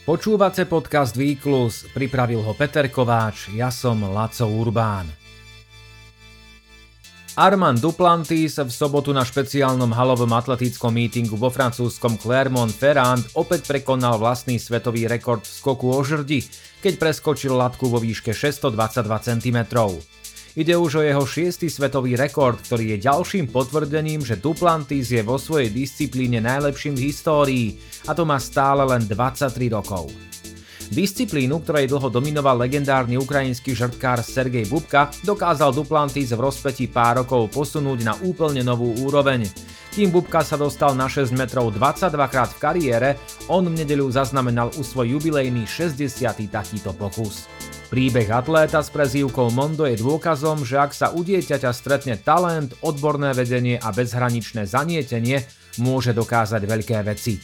Počúvace podcast Výklus, pripravil ho Peter Kováč, ja som Laco Urbán. Armand Duplantis v sobotu na špeciálnom halovom atletickom mítingu vo francúzskom Clermont-Ferrand opäť prekonal vlastný svetový rekord v skoku o žrdi, keď preskočil latku vo výške 622 cm. Ide už o jeho šiestý svetový rekord, ktorý je ďalším potvrdením, že Duplantis je vo svojej disciplíne najlepším v histórii a to má stále len 23 rokov. Disciplínu, ktorej dlho dominoval legendárny ukrajinský žrtkár Sergej Bubka, dokázal Duplantis v rozpetí pár rokov posunúť na úplne novú úroveň. Kým Bubka sa dostal na 6 metrov 22 krát v kariére, on v nedeľu zaznamenal u svoj jubilejný 60. takýto pokus. Príbeh atléta s prezývkou Mondo je dôkazom, že ak sa u dieťaťa stretne talent, odborné vedenie a bezhraničné zanietenie, môže dokázať veľké veci.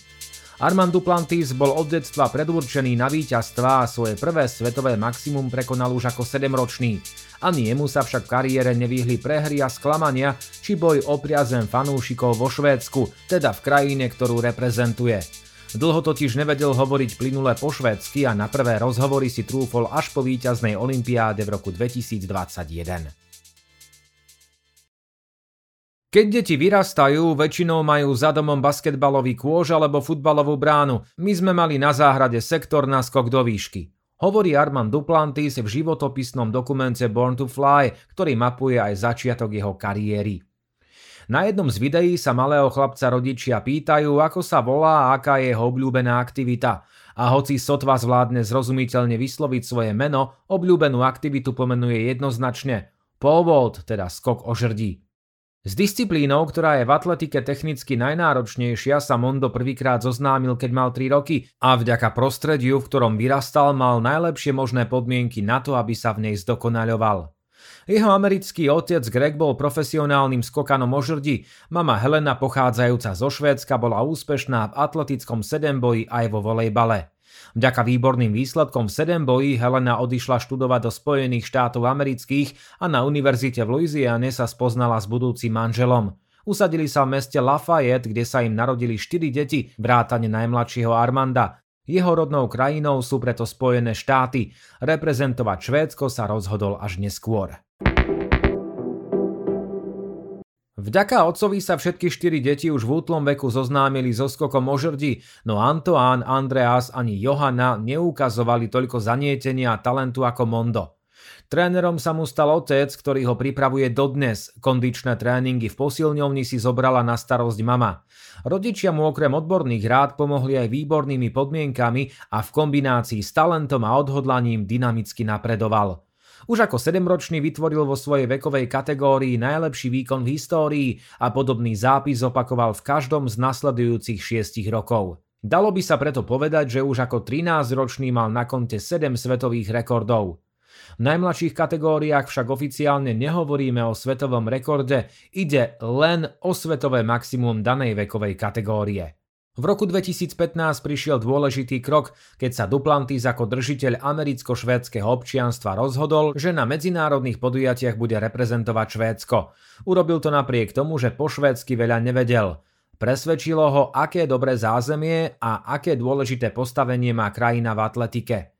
Armand Duplantis bol od detstva predurčený na víťazstva a svoje prvé svetové maximum prekonal už ako 7-ročný. Ani jemu sa však v kariére nevyhli prehry a sklamania či boj o priazem fanúšikov vo Švédsku, teda v krajine, ktorú reprezentuje. Dlho totiž nevedel hovoriť plynule po švédsky a na prvé rozhovory si trúfol až po víťaznej olympiáde v roku 2021. Keď deti vyrastajú, väčšinou majú za domom basketbalový kôž alebo futbalovú bránu. My sme mali na záhrade sektor na skok do výšky. Hovorí Armand Duplantis v životopisnom dokumente Born to Fly, ktorý mapuje aj začiatok jeho kariéry. Na jednom z videí sa malého chlapca rodičia pýtajú, ako sa volá a aká je jeho obľúbená aktivita. A hoci sotva zvládne zrozumiteľne vysloviť svoje meno, obľúbenú aktivitu pomenuje jednoznačne pole teda skok o žrdí. S disciplínou, ktorá je v atletike technicky najnáročnejšia, sa Mondo prvýkrát zoznámil, keď mal 3 roky a vďaka prostrediu, v ktorom vyrastal, mal najlepšie možné podmienky na to, aby sa v nej zdokonaľoval. Jeho americký otec Greg bol profesionálnym skokanom o žrdi, mama Helena pochádzajúca zo Švédska bola úspešná v atletickom sedemboji aj vo volejbale. Vďaka výborným výsledkom v sedemboji Helena odišla študovať do Spojených štátov amerických a na univerzite v Louisiane sa spoznala s budúcim manželom. Usadili sa v meste Lafayette, kde sa im narodili 4 deti, vrátane najmladšieho Armanda. Jeho rodnou krajinou sú preto Spojené štáty. Reprezentovať Švédsko sa rozhodol až neskôr. Vďaka otcovi sa všetky štyri deti už v útlom veku zoznámili so skokom o žrdi, no Antoán, Andreas ani Johanna neukazovali toľko zanietenia a talentu ako Mondo. Trénerom sa mu stal otec, ktorý ho pripravuje dodnes. Kondičné tréningy v posilňovni si zobrala na starosť mama. Rodičia mu okrem odborných rád pomohli aj výbornými podmienkami a v kombinácii s talentom a odhodlaním dynamicky napredoval. Už ako 7-ročný vytvoril vo svojej vekovej kategórii najlepší výkon v histórii a podobný zápis opakoval v každom z nasledujúcich 6 rokov. Dalo by sa preto povedať, že už ako 13-ročný mal na konte 7 svetových rekordov. V najmladších kategóriách však oficiálne nehovoríme o svetovom rekorde, ide len o svetové maximum danej vekovej kategórie. V roku 2015 prišiel dôležitý krok, keď sa Duplantis ako držiteľ americko-švédskeho občianstva rozhodol, že na medzinárodných podujatiach bude reprezentovať Švédsko. Urobil to napriek tomu, že po švédsky veľa nevedel. Presvedčilo ho, aké dobré zázemie a aké dôležité postavenie má krajina v atletike.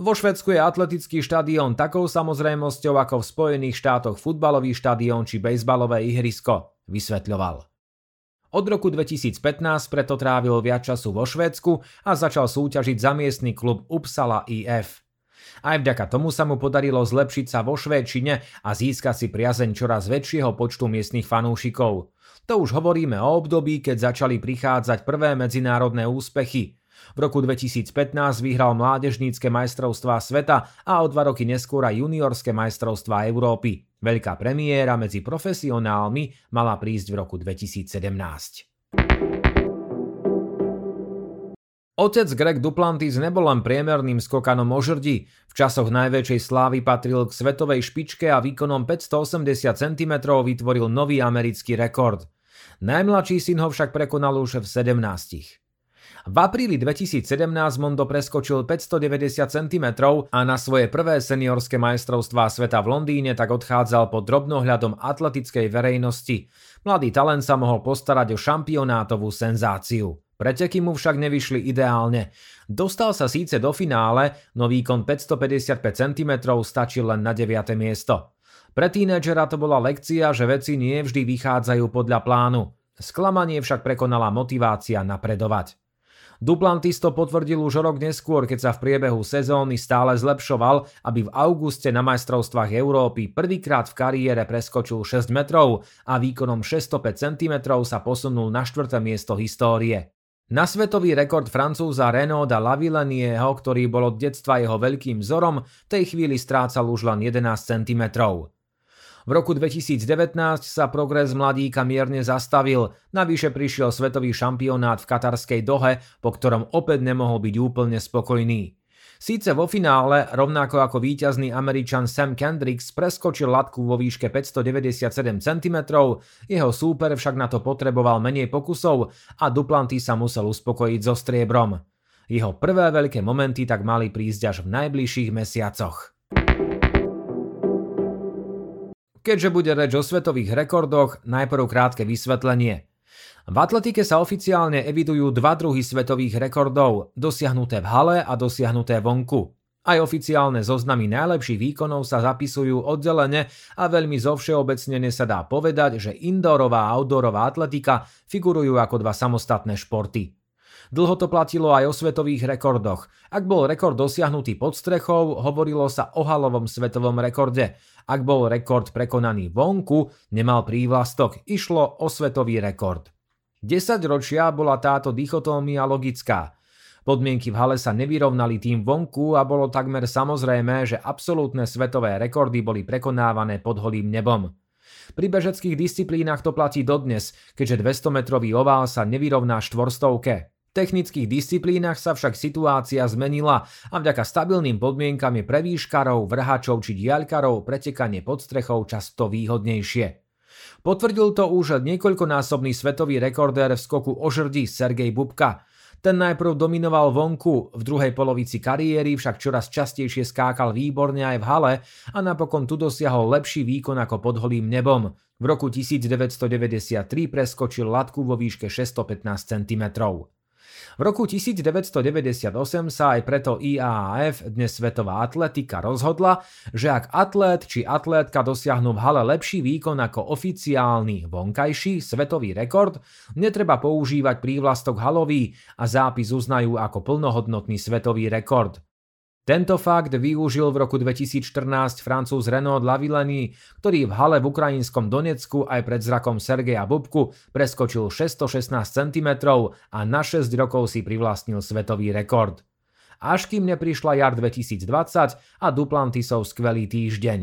Vo Švedsku je atletický štadión takou samozrejmosťou ako v Spojených štátoch futbalový štadión či bejsbalové ihrisko, vysvetľoval. Od roku 2015 preto trávil viac času vo Švédsku a začal súťažiť za miestny klub Uppsala IF. Aj vďaka tomu sa mu podarilo zlepšiť sa vo Švédčine a získať si priazeň čoraz väčšieho počtu miestnych fanúšikov. To už hovoríme o období, keď začali prichádzať prvé medzinárodné úspechy. V roku 2015 vyhral mládežnícke majstrovstvá sveta a o dva roky neskôr aj juniorské majstrovstvá Európy. Veľká premiéra medzi profesionálmi mala prísť v roku 2017. Otec Greg Duplantis nebol len priemerným skokanom o žrdi. V časoch najväčšej slávy patril k svetovej špičke a výkonom 580 cm vytvoril nový americký rekord. Najmladší syn ho však prekonal už v 17. V apríli 2017 Mondo preskočil 590 cm a na svoje prvé seniorské majstrovstvá sveta v Londýne tak odchádzal pod drobnohľadom atletickej verejnosti. Mladý talent sa mohol postarať o šampionátovú senzáciu. Preteky mu však nevyšli ideálne. Dostal sa síce do finále, no výkon 555 cm stačil len na 9. miesto. Pre tínedžera to bola lekcia, že veci nie vždy vychádzajú podľa plánu. Sklamanie však prekonala motivácia napredovať. Duplantis to potvrdil už rok neskôr, keď sa v priebehu sezóny stále zlepšoval, aby v auguste na majstrovstvách Európy prvýkrát v kariére preskočil 6 metrov a výkonom 605 cm sa posunul na 4. miesto histórie. Na svetový rekord francúza Renaud Lavillanieho, ktorý bol od detstva jeho veľkým vzorom, v tej chvíli strácal už len 11 cm. V roku 2019 sa progres mladíka mierne zastavil, navyše prišiel svetový šampionát v katarskej Dohe, po ktorom opäť nemohol byť úplne spokojný. Síce vo finále, rovnako ako víťazný Američan Sam Kendricks preskočil latku vo výške 597 cm, jeho súper však na to potreboval menej pokusov a Duplanty sa musel uspokojiť so striebrom. Jeho prvé veľké momenty tak mali prísť až v najbližších mesiacoch. Keďže bude reč o svetových rekordoch, najprv krátke vysvetlenie – v atletike sa oficiálne evidujú dva druhy svetových rekordov, dosiahnuté v hale a dosiahnuté vonku. Aj oficiálne zoznamy najlepších výkonov sa zapisujú oddelene a veľmi zovšeobecnene sa dá povedať, že indoorová a outdoorová atletika figurujú ako dva samostatné športy. Dlho to platilo aj o svetových rekordoch. Ak bol rekord dosiahnutý pod strechou, hovorilo sa o halovom svetovom rekorde. Ak bol rekord prekonaný vonku, nemal prívlastok, išlo o svetový rekord. 10 ročia bola táto dichotómia logická. Podmienky v hale sa nevyrovnali tým vonku a bolo takmer samozrejme, že absolútne svetové rekordy boli prekonávané pod holým nebom. Pri bežeckých disciplínach to platí dodnes, keďže 200-metrový ovál sa nevyrovná štvorstovke. Technických disciplínach sa však situácia zmenila a vďaka stabilným podmienkam je pre výškarov, vrhačov či diaľkarov pretekanie pod strechou často výhodnejšie. Potvrdil to už niekoľkonásobný svetový rekordér v skoku o žrdi Sergej Bubka. Ten najprv dominoval vonku, v druhej polovici kariéry však čoraz častejšie skákal výborne aj v hale a napokon tu dosiahol lepší výkon ako pod holým nebom. V roku 1993 preskočil latku vo výške 615 cm. V roku 1998 sa aj preto IAAF, dnes Svetová atletika, rozhodla, že ak atlét či atlétka dosiahnu v hale lepší výkon ako oficiálny vonkajší svetový rekord, netreba používať prívlastok halový a zápis uznajú ako plnohodnotný svetový rekord. Tento fakt využil v roku 2014 francúz Renaud Lavillenie, ktorý v hale v ukrajinskom Donecku aj pred zrakom Sergeja Bubku preskočil 616 cm a na 6 rokov si privlastnil svetový rekord. Až kým neprišla jar 2020 a Duplantisov skvelý týždeň.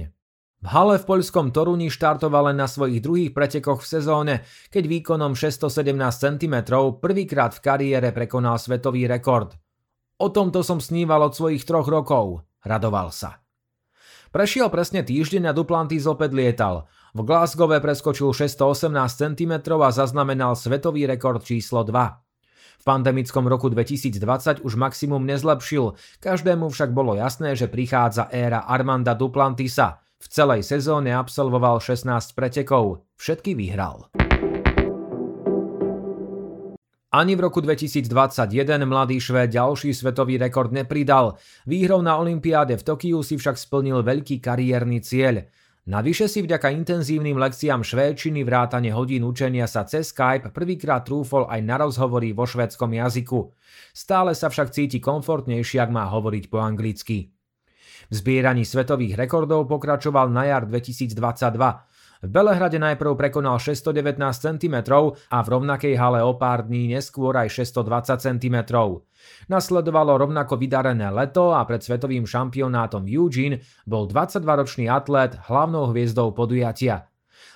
V hale v poľskom Toruni štartoval len na svojich druhých pretekoch v sezóne, keď výkonom 617 cm prvýkrát v kariére prekonal svetový rekord – O tomto som sníval od svojich troch rokov, radoval sa. Prešiel presne týždeň a Duplantis opäť lietal. V Glasgow preskočil 618 cm a zaznamenal svetový rekord číslo 2. V pandemickom roku 2020 už maximum nezlepšil, každému však bolo jasné, že prichádza éra Armanda Duplantisa. V celej sezóne absolvoval 16 pretekov, všetky vyhral. Ani v roku 2021 mladý Švéd ďalší svetový rekord nepridal. Výhrou na Olympiáde v Tokiu si však splnil veľký kariérny cieľ. Navyše si vďaka intenzívnym lekciám švédčiny vrátane hodín učenia sa cez Skype prvýkrát trúfol aj na rozhovory vo švédskom jazyku. Stále sa však cíti komfortnejšie, ak má hovoriť po anglicky. V zbieraní svetových rekordov pokračoval na jar 2022. V Belehrade najprv prekonal 619 cm a v rovnakej hale o pár dní neskôr aj 620 cm. Nasledovalo rovnako vydarené leto a pred svetovým šampionátom Eugene bol 22-ročný atlét hlavnou hviezdou podujatia.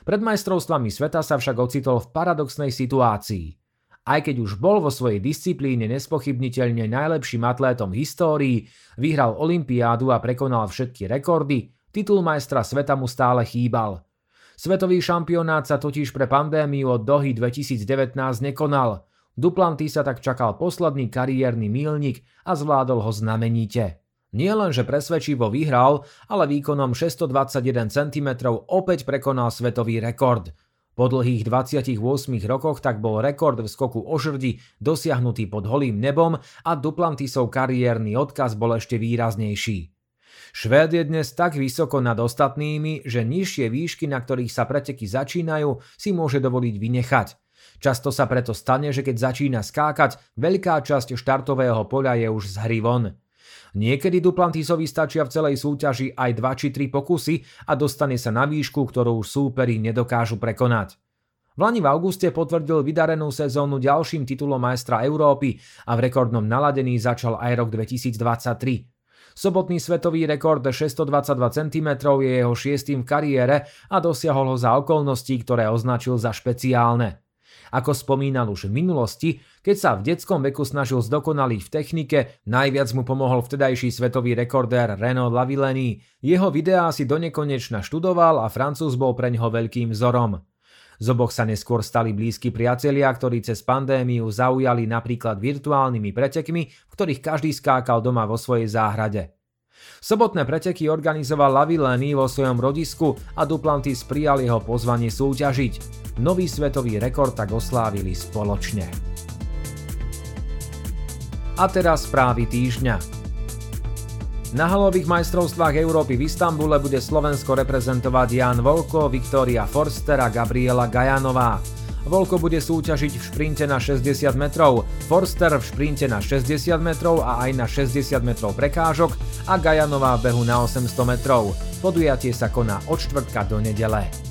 Pred majstrovstvami sveta sa však ocitol v paradoxnej situácii. Aj keď už bol vo svojej disciplíne nespochybniteľne najlepším atlétom histórii, vyhral olympiádu a prekonal všetky rekordy, titul majstra sveta mu stále chýbal – Svetový šampionát sa totiž pre pandémiu od Dohy 2019 nekonal. Duplanty sa tak čakal posledný kariérny mílnik a zvládol ho znamenite. Nie len, že presvedčivo vyhral, ale výkonom 621 cm opäť prekonal svetový rekord. Po dlhých 28 rokoch tak bol rekord v skoku o žrdi dosiahnutý pod holým nebom a Duplantisov kariérny odkaz bol ešte výraznejší. Švéd je dnes tak vysoko nad ostatnými, že nižšie výšky, na ktorých sa preteky začínajú, si môže dovoliť vynechať. Často sa preto stane, že keď začína skákať, veľká časť štartového poľa je už z hry von. Niekedy Duplantisovi stačia v celej súťaži aj 2 či 3 pokusy a dostane sa na výšku, ktorú už súperi nedokážu prekonať. V Lani v auguste potvrdil vydarenú sezónu ďalším titulom majstra Európy a v rekordnom naladení začal aj rok 2023. Sobotný svetový rekord 622 cm je jeho šiestým v kariére a dosiahol ho za okolností, ktoré označil za špeciálne. Ako spomínal už v minulosti, keď sa v detskom veku snažil zdokonaliť v technike, najviac mu pomohol vtedajší svetový rekordér Renaud Lavillenie. Jeho videá si donekonečna študoval a Francúz bol pre ňoho veľkým vzorom. Z oboch sa neskôr stali blízki priatelia, ktorí cez pandémiu zaujali napríklad virtuálnymi pretekmi, v ktorých každý skákal doma vo svojej záhrade. Sobotné preteky organizoval Lavillenie vo svojom rodisku a Duplantis prijal jeho pozvanie súťažiť. Nový svetový rekord tak oslávili spoločne. A teraz správy týždňa. Na halových majstrovstvách Európy v Istambule bude Slovensko reprezentovať Jan Volko, Viktória Forster a Gabriela Gajanová. Volko bude súťažiť v šprinte na 60 metrov, Forster v šprinte na 60 metrov a aj na 60 metrov prekážok a Gajanová behu na 800 metrov. Podujatie sa koná od čtvrtka do nedele.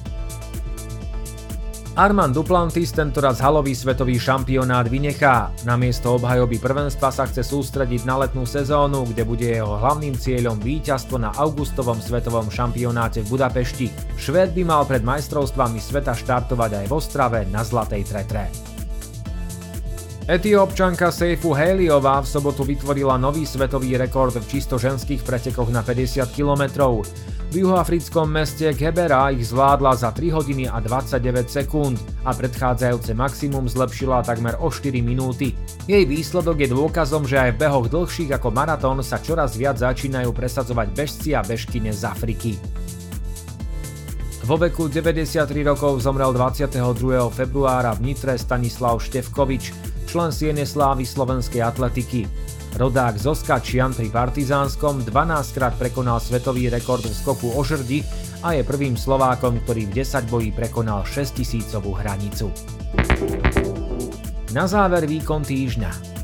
Armand Duplantis tentoraz halový svetový šampionát vynechá. Namiesto obhajoby prvenstva sa chce sústrediť na letnú sezónu, kde bude jeho hlavným cieľom víťazstvo na augustovom svetovom šampionáte v Budapešti. Švéd by mal pred majstrovstvami sveta štartovať aj v Ostrave na Zlatej tretre. Etiópčanka Seifu Heliová v sobotu vytvorila nový svetový rekord v čisto ženských pretekoch na 50 kilometrov. V juhoafrickom meste Gebera ich zvládla za 3 hodiny a 29 sekúnd a predchádzajúce maximum zlepšila takmer o 4 minúty. Jej výsledok je dôkazom, že aj v behoch dlhších ako maratón sa čoraz viac začínajú presadzovať bežci a bežkyne z Afriky. Vo veku 93 rokov zomrel 22. februára v Nitre Stanislav Števkovič, člen Siene slávy slovenskej atletiky. Rodák Zoskačian pri Partizánskom 12 krát prekonal svetový rekord v skoku o žrdi a je prvým Slovákom, ktorý v 10 bojí prekonal 6000 hranicu. Na záver výkon týždňa.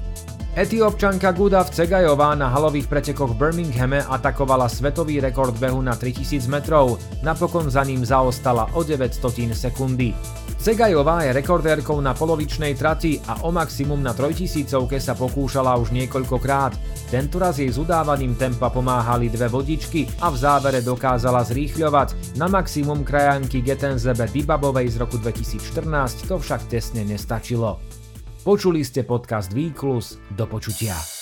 Etiópčanka Guda Cegajová na halových pretekoch v Birminghame atakovala svetový rekord behu na 3000 metrov, napokon za ním zaostala o 900 sekundy. Cegajová je rekordérkou na polovičnej trati a o maximum na 3000 sa pokúšala už niekoľkokrát. Tentoraz jej s udávaním tempa pomáhali dve vodičky a v závere dokázala zrýchľovať. Na maximum krajanky Getenzebe Dibabovej z roku 2014 to však tesne nestačilo. Počuli ste podcast Výklus, do počutia.